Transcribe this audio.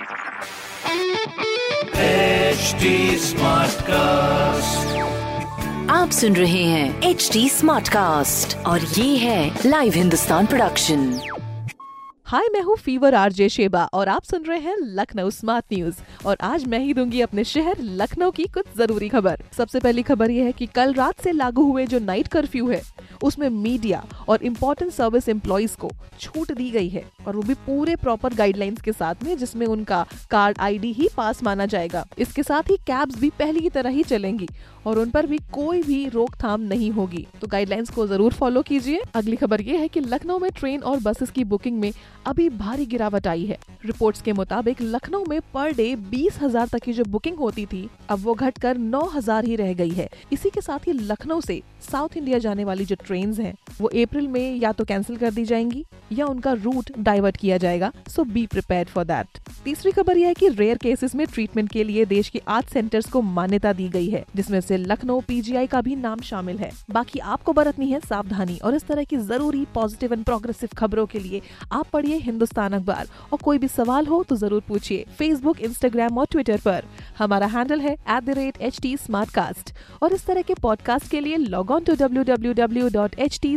HD Smartcast. आप सुन रहे हैं एच डी स्मार्ट कास्ट और ये है लाइव हिंदुस्तान प्रोडक्शन हाय मैं हूँ फीवर आरजे शेबा और आप सुन रहे हैं लखनऊ स्मार्ट न्यूज़ और आज मैं ही दूँगी अपने शहर लखनऊ की कुछ ज़रूरी खबर। सबसे पहली खबर ये है कि कल रात से लागू हुए जो नाइट कर्फ्यू है उसमें मीडिया और इम्पोर्टेंट सर्विस एम्प्लॉयज़ को छूट दी गई है और वो भी पूरे प्रॉपर गाइडलाइंस के साथ में, जिसमें उनका कार्ड आईडी ही पास माना जाएगा। इसके साथ ही कैब्स भी पहले की तरह ही चलेंगी और उन पर भी कोई भी रोकथाम नहीं होगी। तो गाइडलाइंस को ज़रूर फॉलो कीजिए। अगली खबर ये है कि लखनऊ में ट्रेन और बसेस की बुकिंग में अभी भारी गिरावट आई है। रिपोर्ट्स के मुताबिक लखनऊ में पर डे बीस हज़ार तक की जो बुकिंग होती थी, अब वो घटकर नौ हज़ार ही रह गई है। इसी के साथ ही लखनऊ से साउथ इंडिया जाने वाली जो ट्रेन हैं। वो अप्रैल में या तो कैंसिल कर दी जाएँगी या उनका रूट डाइवर्ट किया जाएगा so be prepare for that तीसरी खबर यह है कि रेयर केसेस में ट्रीटमेंट के लिए देश के आठ सेंटर्स को मान्यता दी गई है, जिसमें से लखनऊ पीजीआई का भी नाम शामिल है। बाकी आपको बरतनी है सावधानी और इस तरह की ज़रूरी पॉजिटिव एंड प्रोग्रेसिव खबरों के लिए आप पढ़िए हिंदुस्तान अखबार। और कोई भी सवाल हो तो ज़रूर पूछिए फेसबुक इंस्टाग्राम और ट्विटर पर। हमारा हैंडल है एट और इस तरह के पॉडकास्ट के लिए log on to W W W dot H T